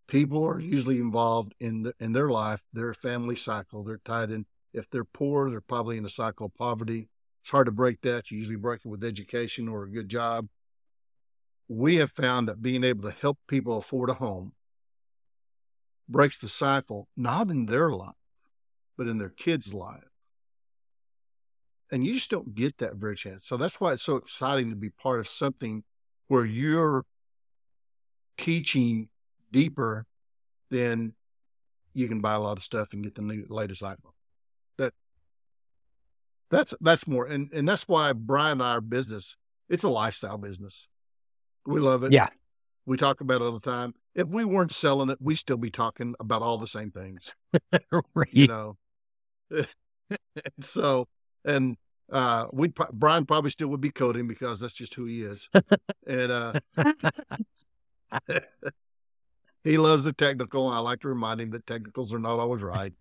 People are usually involved in the, in their life, their family cycle. They're tied in. If they're poor, they're probably in a cycle of poverty. It's hard to break that. You usually break it with education or a good job. We have found that being able to help people afford a home breaks the cycle, not in their life, but in their kids' life. And you just don't get that very chance. So that's why it's so exciting to be part of something where you're teaching deeper than you can buy a lot of stuff and get the new latest iPhone. That that's that's more and, and that's why Brian and our business, it's a lifestyle business. We love it. Yeah. We talk about it all the time. If we weren't selling it, we'd still be talking about all the same things [LAUGHS] right you know. [LAUGHS] so, and uh, we Brian probably still would be coding because that's just who he is, [LAUGHS] and uh, he loves the technical. I like to remind him that technicals are not always right,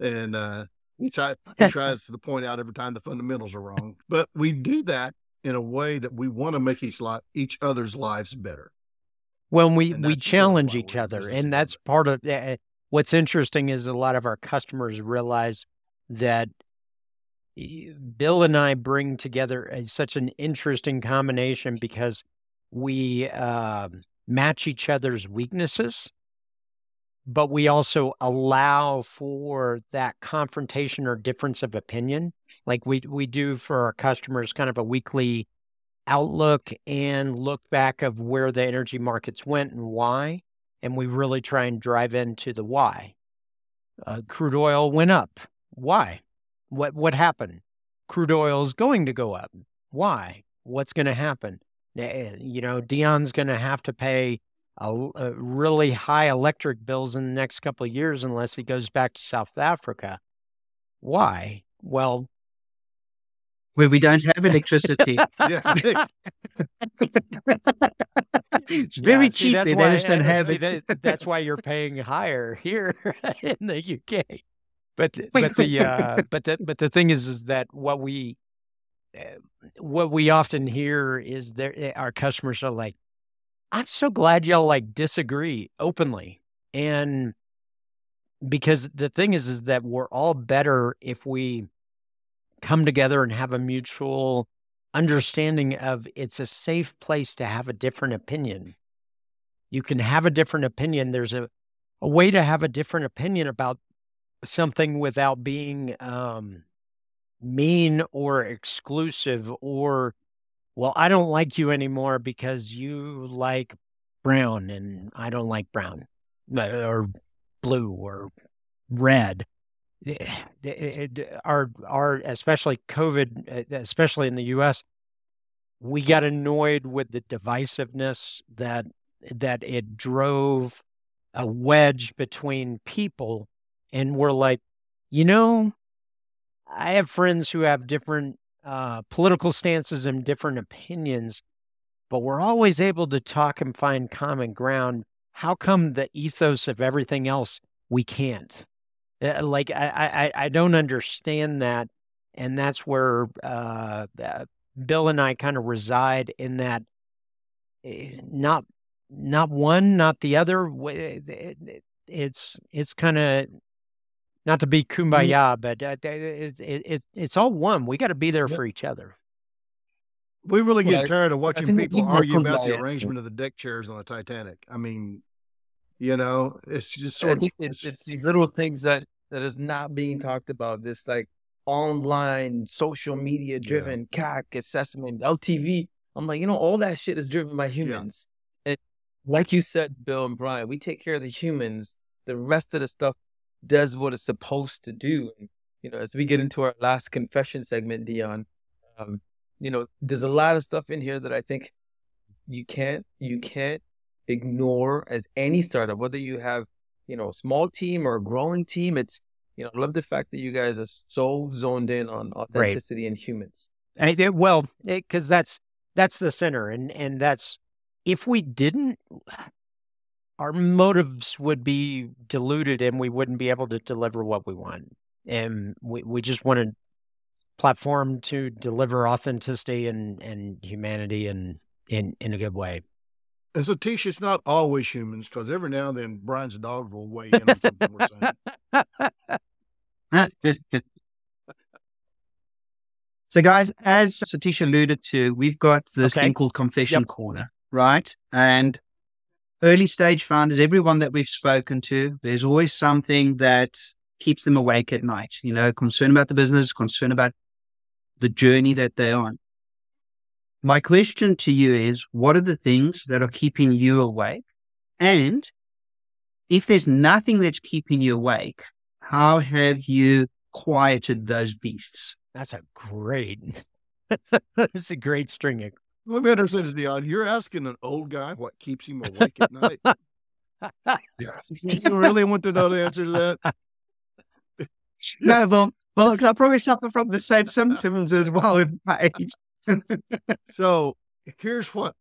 and uh, he try he [LAUGHS] tries to point out every time the fundamentals are wrong. But we do that in a way that we want to make each each other's lives better. when we we challenge each other and that's part of uh, what's interesting is a lot of our customers realize that bill and i bring together a, such an interesting combination because we um match each other's weaknesses but we also allow for that confrontation or difference of opinion like we we do for our customers kind of a weekly outlook and look back of where the energy markets went and why and we really try and drive into the why. Uh, crude oil went up. Why? What what happened? Crude oil is going to go up. Why? What's going to happen? Eh, you know, Dion's going to have to pay a, a really high electric bills in the next couple of years unless he goes back to South Africa. Why? Well, where we don't have electricity. [LAUGHS] [LAUGHS] It's very Yeah, see, cheap that's there. why- They just don't uh, have see, it. that- that's why you're paying higher here [LAUGHS] in the UK. But Wait, but the uh, but the but the thing is is that what we what we often hear is there our customers are like, I'm so glad y'all like disagree openly and because the thing is is that we're all better if we come together and have a mutual understanding of it's a safe place to have a different opinion. You can have a different opinion. There's a, a way to have a different opinion about something without being um, mean or exclusive or, well, I don't like you anymore because you like brown and I don't like brown uh, or blue or red. Eh, eh, eh, Our, our, especially COVID, especially in the US, we got annoyed with the divisiveness that that it drove a wedge between people and we're like you know i have friends who have different uh, political stances and different opinions but we're always able to talk and find common ground how come the ethos of everything else we can't Uh, like i i, I don't understand that and that's where uh, uh, Bill and I kind of reside in that eh, not not one, not the other. it- It's it's kind of not to be kumbaya, but uh, it, it, it, it's all one. We got to be there Yep. for each other. We really get Well, tired of watching people need more argue about the arrangement of the deck chairs on the Titanic. I mean, you know, it's just I sort of it's it's these little things that that is not being talked about. This like online social media driven CAC assessment, LTV. I'm like, you know, all that shit is driven by humans. And like you said, Bill and Brian, we take care of the humans. The rest of the stuff does what it's supposed to do. And, you know, as we get into our last confession segment, Dion, um, you know, there's a lot of stuff in here that I think you can't you can't ignore as any startup, whether you have, you know, a small team or a growing team. It's you know, I love the fact that you guys are so zoned in on authenticity and humans. I, well, because that's that's the center, and and that's if we didn't, our motives would be diluted, and we wouldn't be able to deliver what we want. And we we just want a platform to deliver authenticity and and humanity and in in a good way. And so, Tish, it's not always humans because every now and then Brian's dog will weigh in on something we're saying. [LAUGHS] so, guys, as Satish alluded to, we've got this Okay. thing called Confession Yep. Corner, right? And early stage founders, everyone that we've spoken to, there's always something that keeps them awake at night. You know, concern about the business, concern about the journey that they're on. My question to you is what are the things that are keeping you awake? And if there's nothing that's keeping you awake, how have you quieted those beasts? That's a great. [LAUGHS] That's a great string of Let me understand this, Dion. You're asking an old guy what keeps him awake at night. [LAUGHS] you really want to know the answer to that? [LAUGHS] No, well, well, 'cause I probably suffer from the same symptoms as well in my age. [LAUGHS] So here's what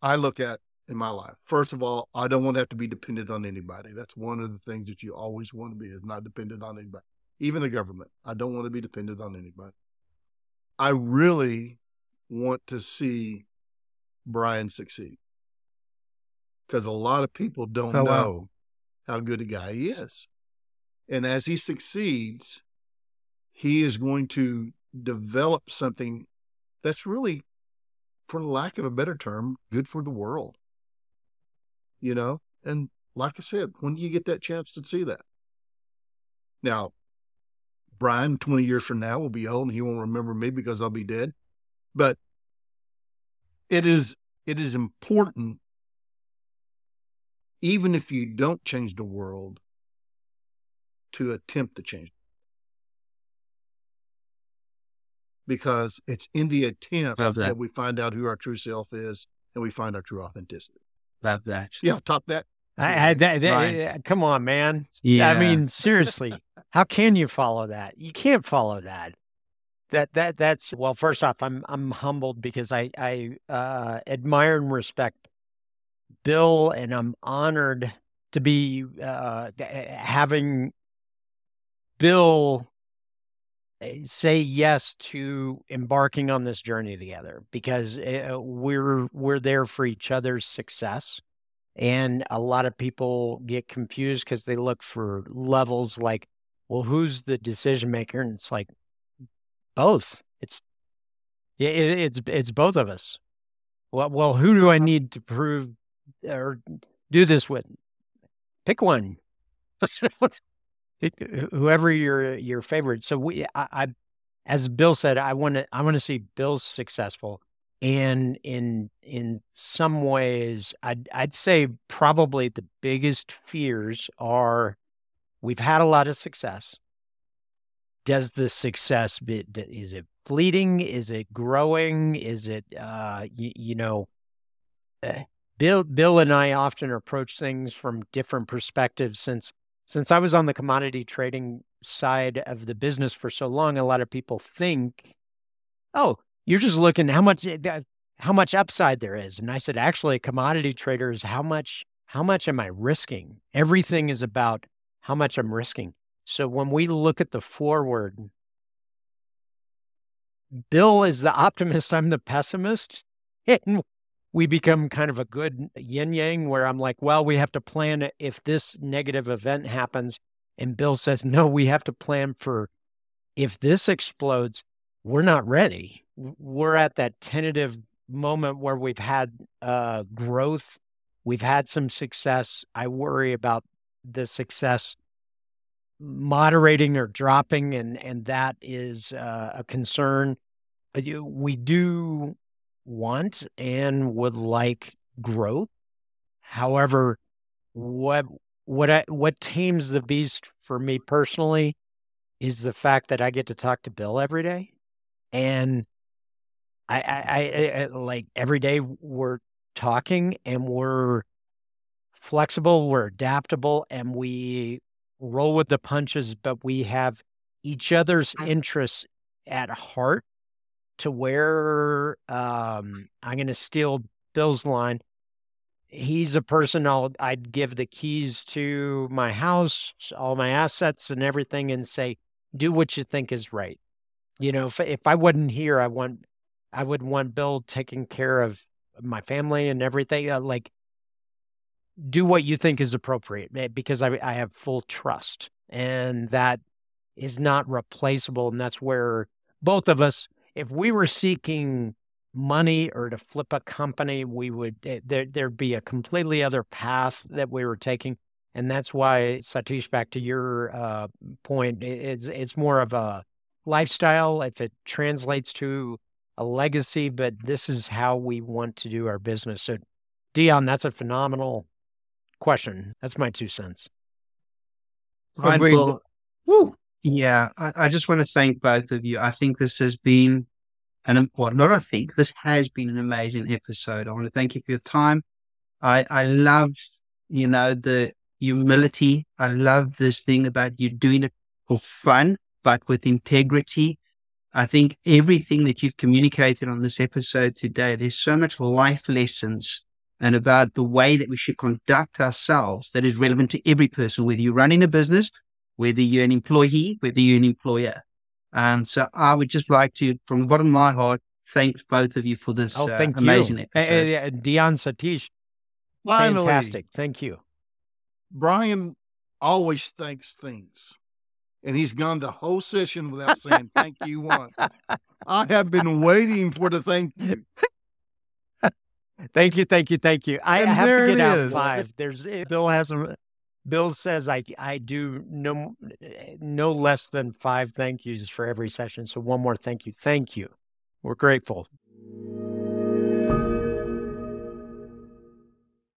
I look at in my life. First of all, I don't want to have to be dependent on anybody. That's one of the things that you always want to be is not dependent on anybody, even the government. I don't want to be dependent on anybody. I really want to see Brian succeed because a lot of people don't wow. know how good a guy he is. And as he succeeds, he is going to develop something that's really, for lack of a better term, good for the world. You know? And like I said, when do you get that chance to see that? Now, Brian, 20 years from now, will be old and he won't remember me because I'll be dead. But it is it is important even if you don't change the world, to attempt to change. Because it's in the attempt that. that. we find out who our true self is and we find our true authenticity. Love that. Yeah, top that. I, I, that, that- Right. uh, come on, man. Yeah. I mean, seriously, how can you follow that? You can't follow that. That that that's well. First off, I'm I'm humbled because I I uh, admire and respect Bill, and I'm honored to be uh, having Bill uh, say yes to embarking on this journey together because uh, we're we're there for each other's success and a lot of people get confused because they look for levels like well who's the decision maker and it's like both. It's yeah it, it's it's both of us. Well well who do i uh-huh. need to prove or do this with? Pick one. [LAUGHS] Whoever your your favorite. So we I, I as bill said i want to i want to see bill successful. And in in some ways i'd i'd say probably the biggest fears are we've had a lot of success does the success be, is it fleeting? Is it growing? Is it uh you, you know eh, bill bill and i often approach things from different perspectives. Since since i was on the commodity trading side of the business for so long a lot of people think oh you're just looking how much uh, how much upside there is. And i said actually commodity trader is how much how much am i risking? Everything is about how much i'm risking so when we look at the forward bill is the optimist i'm the pessimist [LAUGHS] and we become kind of a good yin yang where i'm like well we have to plan if this negative event happens and bill says no we have to plan for if this explodes we're not ready we're at that tentative moment where we've had uh, growth, we've had some success. I worry about the success moderating or dropping, and and that is uh, a concern. We do want and would like growth. However, what what I, what tames the beast for me personally is the fact that I get to talk to Bill every day, and I, I, I, I like every day we're talking and we're flexible, we're adaptable, and we roll with the punches, but we have each other's interests at heart to where um, I'm going to steal Bill's line. He's a person I'll I'd give the keys to my house, all my assets and everything and say, do what you think is right. You know, if if I wasn't here, I want I would want Bill taking care of my family and everything. Uh, like, do what you think is appropriate eh, because I, I have full trust. And that is not replaceable. And that's where both of us, if we were seeking money or to flip a company, we would, eh, there, there'd be a completely other path that we were taking. And that's why, Satish, back to your uh, point, it's, it's more of a lifestyle. If it translates to a legacy, but this is how we want to do our business. So, Dion, that's a phenomenal question. That's my two cents. Right, Agreed. Woo. yeah, I, I just want to thank both of you. I think this has been an well, not I think this has been an amazing episode. I want to thank you for your time. I I love you know the humility. I love this thing about you doing it for fun, but with integrity. I think everything that you've communicated on this episode today, there's so much life lessons and about the way that we should conduct ourselves that is relevant to every person, whether you're running a business, whether you're an employee, whether you're an employer. And so I would just like to, from the bottom of my heart, thank both of you for this Oh, uh, thank amazing you. episode. Eh, Dion Satish, Finally, fantastic. Thank you. Brian always thanks things. And he's gone the whole session without saying thank you once. [LAUGHS] I have been waiting for the thank you. Thank you, thank you, thank you. I, I And have to get out is. five. There's eh, Bill has a Bill says I I do no eh, no less than five thank yous for every session. So one more thank you. Thank you. We're grateful.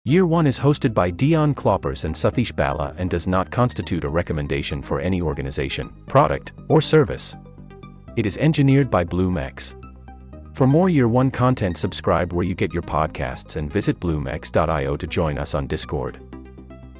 Year 1 is hosted by Dion Kloppers and Satish Bala and does not constitute a recommendation for any organization, product, or service. It is engineered by BloomX. For more Year 1 content, subscribe where you get your podcasts and visit bloomx.io to join us on Discord.